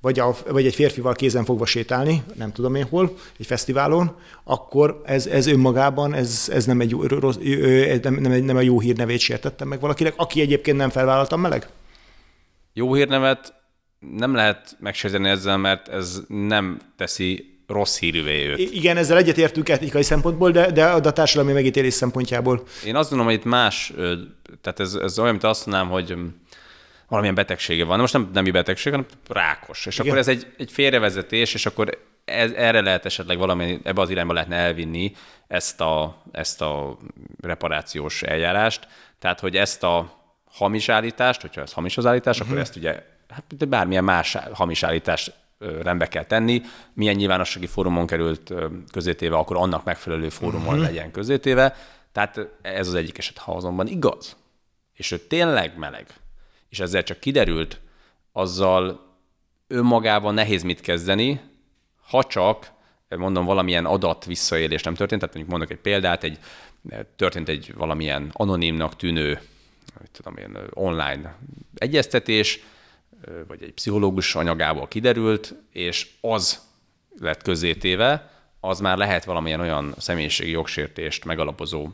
vagy, a, vagy egy férfival kézen fogva sétálni, nem tudom én hol, egy fesztiválon, akkor ez, ez önmagában, ez, ez nem, egy, rossz, nem, nem, nem a jó hírnevét sértettem meg valakinek, aki egyébként nem felvállaltam meleg? Jó hírnevet nem lehet megsérteni ezzel, mert ez nem teszi rossz hírűvé őt. Igen, ezzel egyetértünk etikai szempontból, de, de a társadalmi megítélés szempontjából. Én azt gondolom, hogy itt más, tehát ez, ez olyan, mint azt mondanám, hogy valamilyen betegsége van. Most nem nemi betegség, hanem rákos. És Igen. akkor ez egy, egy félrevezetés, és akkor ez, erre lehet esetleg valami, ebbe az irányba lehetne elvinni ezt a, ezt a reparációs eljárást. Tehát, hogy ezt a hamis állítást, hogyha ez hamis az állítás, uh-huh. akkor mhm. ezt ugye hát bármilyen más hamis állítást rendbe kell tenni, milyen nyilvánossági fórumon került közétéve, akkor annak megfelelő fórumon uh-huh. legyen közétéve. Tehát ez az egyik eset, ha azonban igaz, és ő tényleg meleg, és ezzel csak kiderült, azzal önmagában nehéz mit kezdeni, ha csak, mondom, valamilyen adat visszaélés nem történt, tehát mondjuk mondok egy példát, egy, történt egy valamilyen anonimnak tűnő hogy tudom én, online egyeztetés, vagy egy pszichológus anyagából kiderült, és az lett közzétéve, az már lehet valamilyen olyan személyiségi jogsértést megalapozó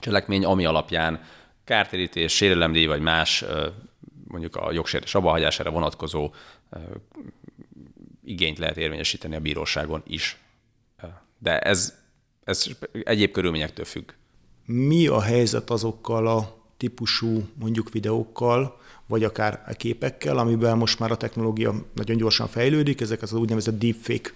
cselekmény, ami alapján kártérítés, sérelemdíj vagy más mondjuk a jogsértés abbahagyására vonatkozó igényt lehet érvényesíteni a bíróságon is. De ez, ez egyéb körülményektől függ. Mi a helyzet azokkal a típusú mondjuk videókkal, vagy akár a képekkel, amiben most már a technológia nagyon gyorsan fejlődik, ezek az úgynevezett deepfake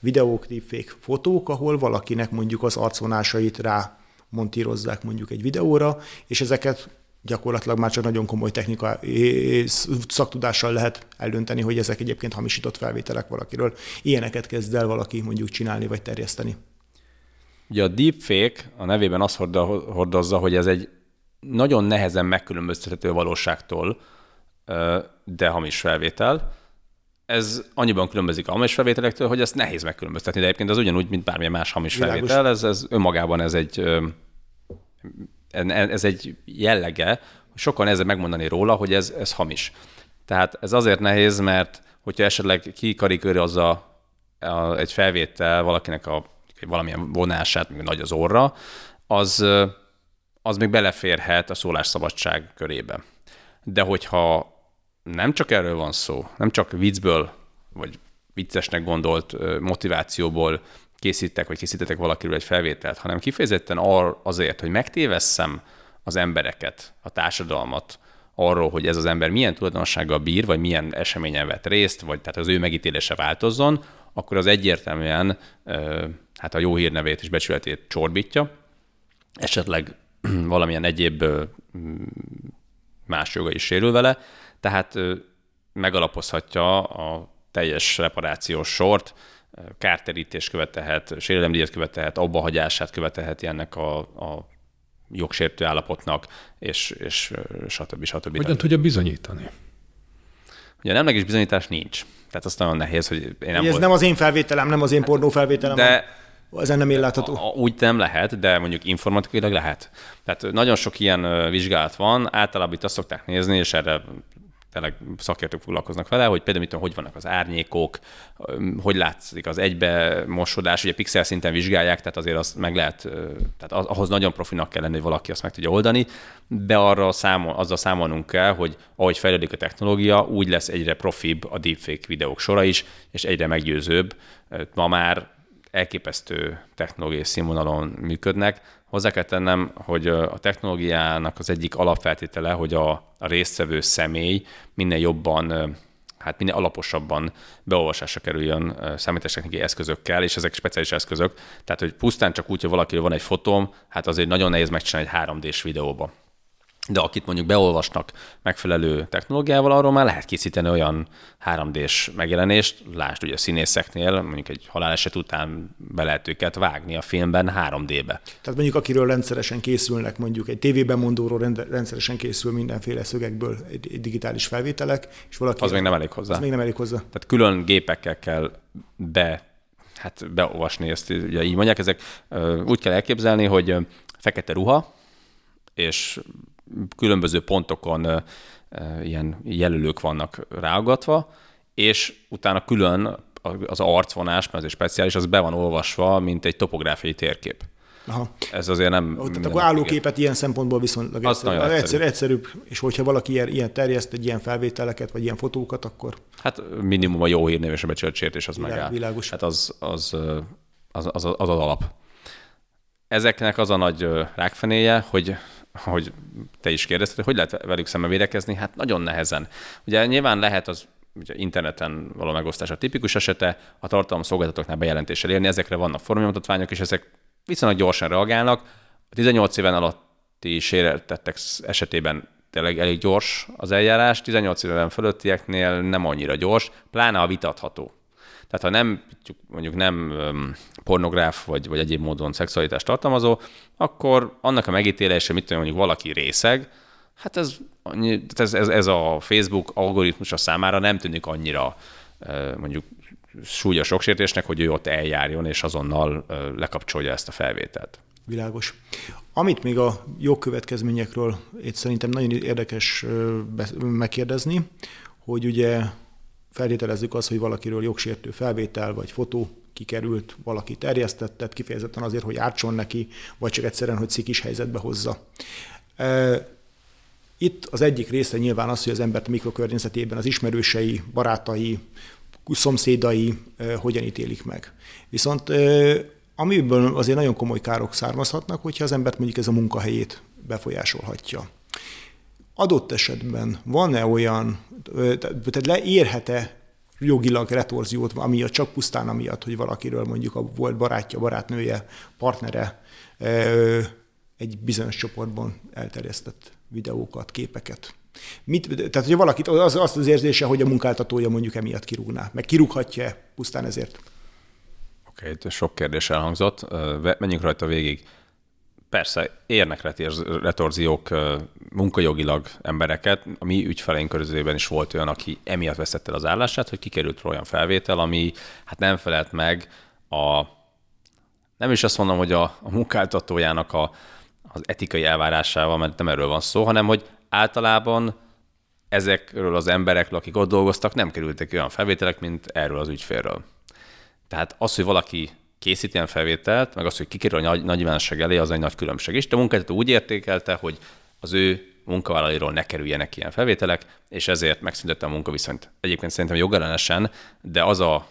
videók, deepfake fotók, ahol valakinek mondjuk az arcvonásait rá montírozzák mondjuk egy videóra, és ezeket gyakorlatilag már csak nagyon komoly technika szaktudással lehet eldönteni, hogy ezek egyébként hamisított felvételek valakiről. Ilyeneket kezd el valaki mondjuk csinálni vagy terjeszteni. Ugye a deepfake a nevében azt hordozza, hogy ez egy nagyon nehezen megkülönböztethető valóságtól, de hamis felvétel. Ez annyiban különbözik a hamis felvételektől, hogy ezt nehéz megkülönböztetni, de egyébként az ugyanúgy, mint bármilyen más hamis Világos. felvétel, ez, ez önmagában ez egy, ez egy jellege, sokan ezzel megmondani róla, hogy ez, ez hamis. Tehát ez azért nehéz, mert hogyha esetleg kikarikőrözza egy felvétel valakinek a valamilyen vonását, még nagy az orra, az, az még beleférhet a szólásszabadság körébe. De hogyha nem csak erről van szó, nem csak viccből, vagy viccesnek gondolt motivációból készítek, vagy készítetek valakiről egy felvételt, hanem kifejezetten azért, hogy megtévesszem az embereket, a társadalmat arról, hogy ez az ember milyen tulajdonsággal bír, vagy milyen eseményen vett részt, vagy tehát az ő megítélése változzon, akkor az egyértelműen hát a jó hírnevét és becsületét csorbítja, esetleg [CLEARS THROAT] valamilyen egyéb más joga is sérül vele, tehát megalapozhatja a teljes reparációs sort, kárterítést követelhet, sérelemdíjat követelhet, abbahagyását követelheti ennek a, a jogsértő állapotnak, és, és stb. stb. Hogyan tudja bizonyítani? Ugye nemleges bizonyítás nincs. Tehát azt nagyon nehéz, hogy én nem Ez volt... nem az én felvételem, nem az én pornó felvételem. De ezen nem látható. Úgy nem lehet, de mondjuk informatikailag lehet. Tehát nagyon sok ilyen vizsgálat van, általában itt azt szokták nézni, és erre tényleg szakértők foglalkoznak vele, hogy például mit hogy vannak az árnyékok, hogy látszik az egybe mosodás, ugye pixel szinten vizsgálják, tehát azért azt meg lehet, tehát ahhoz nagyon profinak kell lenni, hogy valaki azt meg tudja oldani, de arra számol, azzal számolnunk kell, hogy ahogy fejlődik a technológia, úgy lesz egyre profibb a deepfake videók sora is, és egyre meggyőzőbb. Ma már elképesztő technológiai színvonalon működnek. Hozzá kell tennem, hogy a technológiának az egyik alapfeltétele, hogy a, a résztvevő személy minél jobban hát minél alaposabban beolvasásra kerüljön számítástechnikai eszközökkel, és ezek speciális eszközök. Tehát, hogy pusztán csak úgy, hogy valakiről van egy fotóm, hát azért nagyon nehéz megcsinálni egy 3D-s videóba de akit mondjuk beolvasnak megfelelő technológiával, arról már lehet készíteni olyan 3D-s megjelenést, lásd ugye a színészeknél, mondjuk egy haláleset után be lehet őket vágni a filmben 3D-be. Tehát mondjuk akiről rendszeresen készülnek, mondjuk egy tévében mondóról rendszeresen készül mindenféle szögekből egy, egy digitális felvételek, és valaki... Az még nem elég hozzá. Az még nem elég hozzá. Tehát külön gépekkel kell be hát beolvasni ezt, ugye így mondják, ezek úgy kell elképzelni, hogy fekete ruha, és különböző pontokon ilyen jelölők vannak ráagatva, és utána külön az arcvonás, mert ez egy speciális, az be van olvasva, mint egy topográfiai térkép. Aha. Ez azért nem... Tehát akkor állóképet ilyen szempontból viszonylag az egyszerűbb. egyszerűbb. egyszerűbb. egyszerűbb. És hogyha valaki ilyen, ilyen terjeszt, egy ilyen felvételeket, vagy ilyen fotókat, akkor... Hát minimum a jó hírnév és a becsület sértés az Világ, megáll. Világos. Hát az az, az, az, az, az alap. Ezeknek az a nagy rákfenéje, hogy hogy te is kérdezted, hogy lehet velük szemben védekezni? Hát nagyon nehezen. Ugye nyilván lehet az ugye interneten való megosztás a tipikus esete, a tartalom szolgáltatóknál bejelentéssel érni, ezekre vannak formanyomtatványok, és ezek viszonylag gyorsan reagálnak. A 18 éven alatti séreltettek esetében tényleg elég gyors az eljárás, 18 éven fölöttieknél nem annyira gyors, pláne a vitatható. Tehát ha nem, mondjuk nem pornográf vagy, vagy egyéb módon szexualitást tartalmazó, akkor annak a megítélése, mit tudom, mondjuk valaki részeg, hát ez, ez, ez, ez a Facebook algoritmusa számára nem tűnik annyira mondjuk súlyos jogsértésnek, hogy ő ott eljárjon, és azonnal lekapcsolja ezt a felvételt. Világos. Amit még a jogkövetkezményekről itt szerintem nagyon érdekes megkérdezni, hogy ugye feltételezzük azt, hogy valakiről jogsértő felvétel vagy fotó kikerült, valaki terjesztettet, kifejezetten azért, hogy ártson neki, vagy csak egyszerűen, hogy szikis helyzetbe hozza. Itt az egyik része nyilván az, hogy az embert mikrokörnyezetében az ismerősei, barátai, szomszédai hogyan ítélik meg. Viszont amiből azért nagyon komoly károk származhatnak, hogyha az embert mondjuk ez a munkahelyét befolyásolhatja. Adott esetben van-e olyan, tehát leérhet-e jogilag retorziót, amiatt csak pusztán amiatt, hogy valakiről mondjuk a volt barátja, barátnője, partnere egy bizonyos csoportban elterjesztett videókat, képeket. Mit, tehát, hogyha valakit az, azt az érzése, hogy a munkáltatója mondjuk emiatt kirúgná, meg kirúghatja pusztán ezért? Oké, okay, sok kérdés elhangzott, menjünk rajta végig. Persze, érnek retorziók munkajogilag embereket. A mi ügyfeleink körözében is volt olyan, aki emiatt veszett el az állását, hogy kikerült olyan felvétel, ami hát nem felelt meg a nem is azt mondom, hogy a, a munkáltatójának a, az etikai elvárásával, mert nem erről van szó, hanem hogy általában ezekről az emberekről, akik ott dolgoztak, nem kerültek olyan felvételek, mint erről az ügyfélről. Tehát az, hogy valaki készít ilyen felvételt, meg az, hogy kikerül a nagy, nagy nyilvánosság elé, az egy nagy különbség. És a munkáltató úgy értékelte, hogy az ő munkavállalóiról ne kerüljenek ilyen felvételek, és ezért megszüntette a munkaviszonyt. Egyébként szerintem jogellenesen, de az a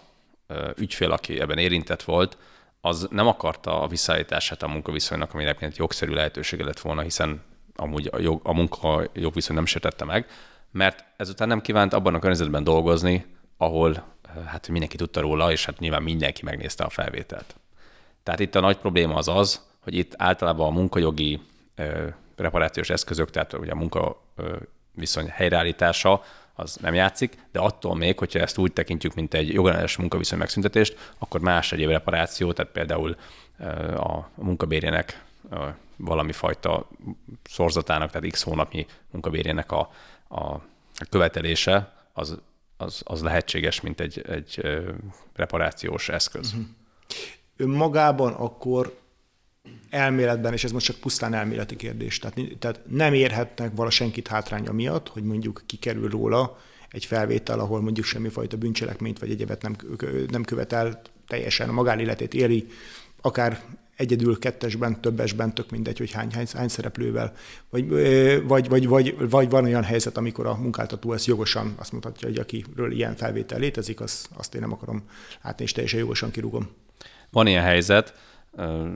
ügyfél, aki ebben érintett volt, az nem akarta a visszaállítását a munkaviszonynak, ami egyébként jogszerű lehetősége lett volna, hiszen amúgy a, jog, a munka jogviszony nem sértette meg, mert ezután nem kívánt abban a környezetben dolgozni, ahol hát mindenki tudta róla, és hát nyilván mindenki megnézte a felvételt. Tehát itt a nagy probléma az az, hogy itt általában a munkajogi ö, reparációs eszközök, tehát ugye a munka ö, viszony helyreállítása, az nem játszik, de attól még, hogyha ezt úgy tekintjük, mint egy jogellenes munkaviszony megszüntetést, akkor más egyéb reparáció, tehát például a munkabérjének valami fajta szorzatának, tehát x hónapnyi munkabérjének a, a követelése, az, az, az lehetséges, mint egy, egy reparációs eszköz. Uh-huh. Önmagában akkor elméletben, és ez most csak pusztán elméleti kérdés, tehát, tehát nem érhetnek vala senkit hátránya miatt, hogy mondjuk kikerül róla egy felvétel, ahol mondjuk semmifajta bűncselekményt vagy egyebet nem, nem követel, teljesen a magánéletét éli, akár egyedül, kettesben, többesben, tök mindegy, hogy hány, hány, hány szereplővel, vagy, vagy, vagy, vagy, vagy van olyan helyzet, amikor a munkáltató ezt jogosan azt mutatja, hogy akiről ilyen felvétel létezik, az, azt én nem akarom látni, és teljesen jogosan kirúgom. Van ilyen helyzet,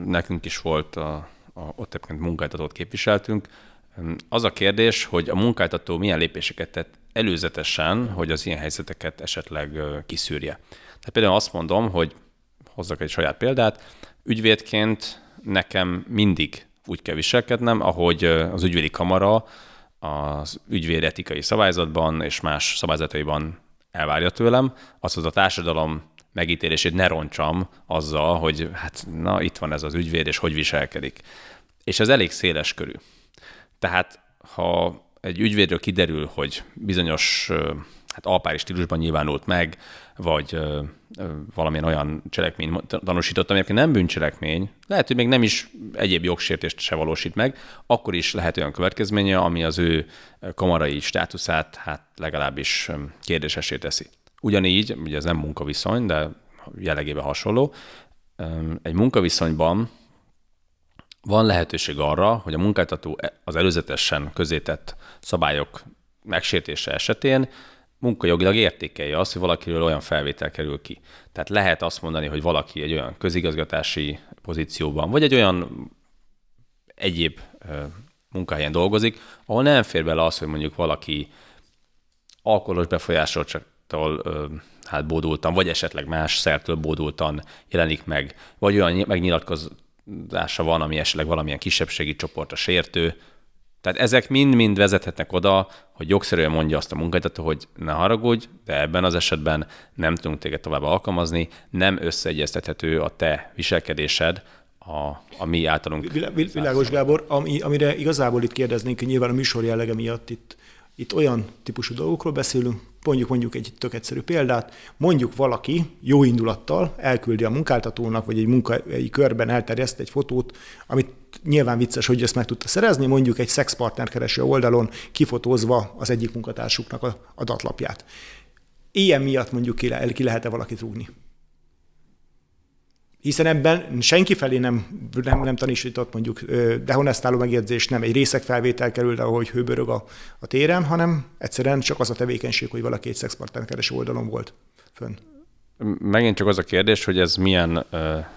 nekünk is volt, a, a, ott egyébként munkáltatót képviseltünk. Az a kérdés, hogy a munkáltató milyen lépéseket tett előzetesen, hogy az ilyen helyzeteket esetleg kiszűrje. Tehát például azt mondom, hogy hozzak egy saját példát, ügyvédként nekem mindig úgy kell viselkednem, ahogy az ügyvédi kamara az ügyvéd etikai szabályzatban és más szabályzataiban elvárja tőlem, azaz a társadalom megítélését ne roncsam azzal, hogy hát na itt van ez az ügyvéd, és hogy viselkedik. És ez elég széles körű. Tehát ha egy ügyvédről kiderül, hogy bizonyos hát alpári stílusban nyilvánult meg, vagy valamilyen olyan cselekmény tanúsított, ami nem bűncselekmény, lehet, hogy még nem is egyéb jogsértést se valósít meg, akkor is lehet olyan következménye, ami az ő kamarai státuszát hát legalábbis kérdésesé teszi. Ugyanígy, ugye ez nem munkaviszony, de jellegében hasonló, egy munkaviszonyban van lehetőség arra, hogy a munkáltató e, az előzetesen közétett szabályok megsértése esetén munkajogilag értékelje azt, hogy valakiről olyan felvétel kerül ki. Tehát lehet azt mondani, hogy valaki egy olyan közigazgatási pozícióban, vagy egy olyan egyéb munkahelyen dolgozik, ahol nem fér bele az, hogy mondjuk valaki alkoholos befolyásoltságtól hát bódultan, vagy esetleg más szertől bódultan jelenik meg, vagy olyan megnyilatkozása van, ami esetleg valamilyen kisebbségi csoportra sértő, tehát ezek mind-mind vezethetnek oda, hogy jogszerűen mondja azt a munkáltató, hogy ne haragudj, de ebben az esetben nem tudunk téged tovább alkalmazni, nem összeegyeztethető a te viselkedésed a, a mi általunk. Világos Gábor, ami, amire igazából itt kérdeznénk, nyilván a műsor jellege miatt itt, itt olyan típusú dolgokról beszélünk, mondjuk mondjuk egy tök egyszerű példát, mondjuk valaki jó indulattal elküldi a munkáltatónak, vagy egy munkai körben elterjeszt egy fotót, amit nyilván vicces, hogy ezt meg tudta szerezni, mondjuk egy szexpartner kereső oldalon kifotózva az egyik munkatársuknak a adatlapját. Ilyen miatt mondjuk ki, le, ki lehet-e valakit rúgni? Hiszen ebben senki felé nem, nem, nem tanúsított mondjuk dehonestáló megjegyzés, nem egy részek felvétel kerül, ahogy hőbörög a, a téren, hanem egyszerűen csak az a tevékenység, hogy valaki egy szexpartner kereső oldalon volt fönn. Megint csak az a kérdés, hogy ez milyen,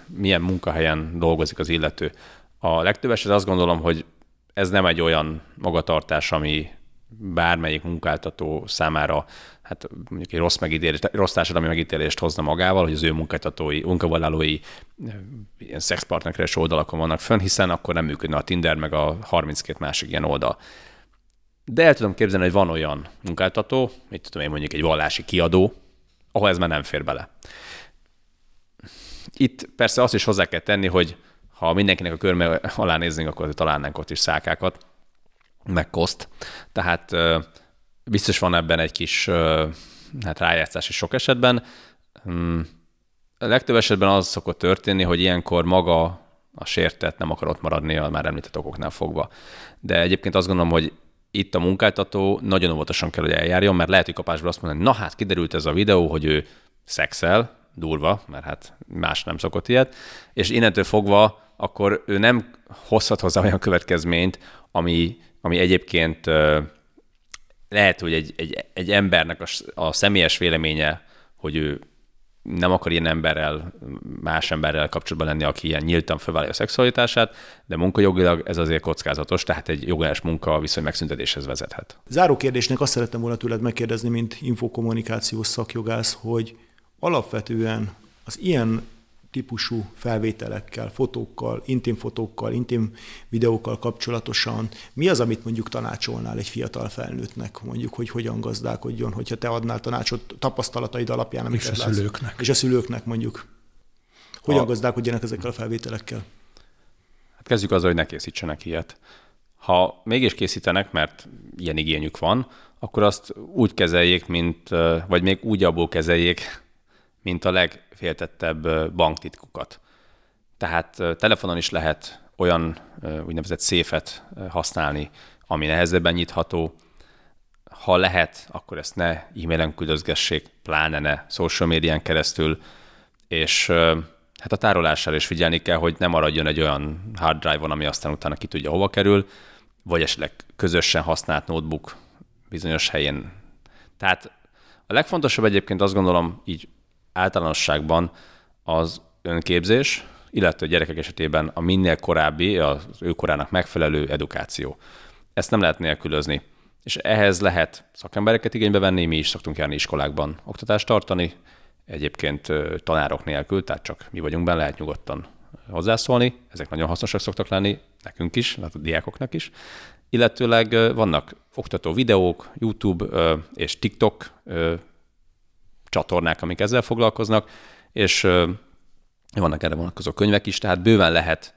milyen munkahelyen dolgozik az illető. A legtöbb eset azt gondolom, hogy ez nem egy olyan magatartás, ami bármelyik munkáltató számára hát mondjuk egy rossz, megítélést, rossz társadalmi megítélést hozna magával, hogy az ő munkáltatói, munkavállalói ilyen szexpartneres oldalakon vannak fönn, hiszen akkor nem működne a Tinder, meg a 32 másik ilyen oldal. De el tudom képzelni, hogy van olyan munkáltató, mit tudom én mondjuk egy vallási kiadó, ahol ez már nem fér bele. Itt persze azt is hozzá kell tenni, hogy ha mindenkinek a körme alá néznénk, akkor találnánk ott is szákákat, meg koszt. Tehát biztos van ebben egy kis hát rájátszás is sok esetben. Hmm, a legtöbb esetben az szokott történni, hogy ilyenkor maga a sértett nem akar ott maradni a már említett okoknál fogva. De egyébként azt gondolom, hogy itt a munkáltató nagyon óvatosan kell, hogy eljárjon, mert lehet, hogy kapásból azt mondani, na hát kiderült ez a videó, hogy ő szexel, durva, mert hát más nem szokott ilyet, és innentől fogva akkor ő nem hozhat hozzá olyan következményt, ami, ami egyébként lehet, hogy egy, egy, egy embernek a, a személyes véleménye, hogy ő nem akar ilyen emberrel, más emberrel kapcsolatban lenni, aki ilyen nyíltan felvállalja a szexualitását, de munkajogilag ez azért kockázatos, tehát egy jogás munka viszony megszüntetéshez vezethet. Záró kérdésnek azt szerettem volna tőled megkérdezni, mint infokommunikációs szakjogász, hogy alapvetően az ilyen típusú felvételekkel, fotókkal, intim fotókkal, intim videókkal kapcsolatosan mi az, amit mondjuk tanácsolnál egy fiatal felnőttnek, mondjuk, hogy hogyan gazdálkodjon, hogyha te adnál tanácsot tapasztalataid alapján, amiket és a látsz. szülőknek. És a szülőknek mondjuk. Hogyan a... gazdálkodjanak ezekkel a felvételekkel? Hát kezdjük azzal, hogy ne készítsenek ilyet. Ha mégis készítenek, mert ilyen igényük van, akkor azt úgy kezeljék, mint, vagy még úgy abból kezeljék, mint a legféltettebb banktitkukat. Tehát telefonon is lehet olyan úgynevezett széfet használni, ami nehezebben nyitható. Ha lehet, akkor ezt ne e-mailen küldözgessék, pláne ne social médián keresztül, és hát a tárolására is figyelni kell, hogy ne maradjon egy olyan hard drive-on, ami aztán utána ki tudja hova kerül, vagy esetleg közösen használt notebook bizonyos helyén. Tehát a legfontosabb egyébként azt gondolom így általánosságban az önképzés, illetve a gyerekek esetében a minél korábbi, az ő korának megfelelő edukáció. Ezt nem lehet nélkülözni. És ehhez lehet szakembereket igénybe venni, mi is szoktunk járni iskolákban oktatást tartani, egyébként tanárok nélkül, tehát csak mi vagyunk benne, lehet nyugodtan hozzászólni. Ezek nagyon hasznosak szoktak lenni, nekünk is, a diákoknak is. Illetőleg vannak oktató videók, YouTube és TikTok csatornák, amik ezzel foglalkoznak, és vannak erre vonatkozó könyvek is, tehát bőven lehet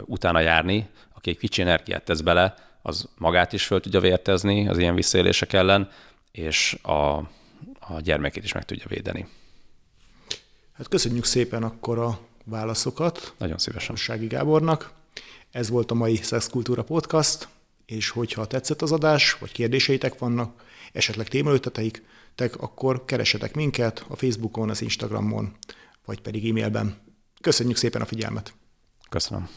utána járni, aki egy kicsi energiát tesz bele, az magát is föl tudja vértezni az ilyen visszaélések ellen, és a, a gyermekét is meg tudja védeni. Hát köszönjük szépen akkor a válaszokat. Nagyon szívesen. Sági Gábornak. Ez volt a mai Szexkultúra Podcast, és hogyha tetszett az adás, vagy kérdéseitek vannak, esetleg témaötleteik, akkor keresetek minket a Facebookon, az Instagramon, vagy pedig e-mailben. Köszönjük szépen a figyelmet! Köszönöm.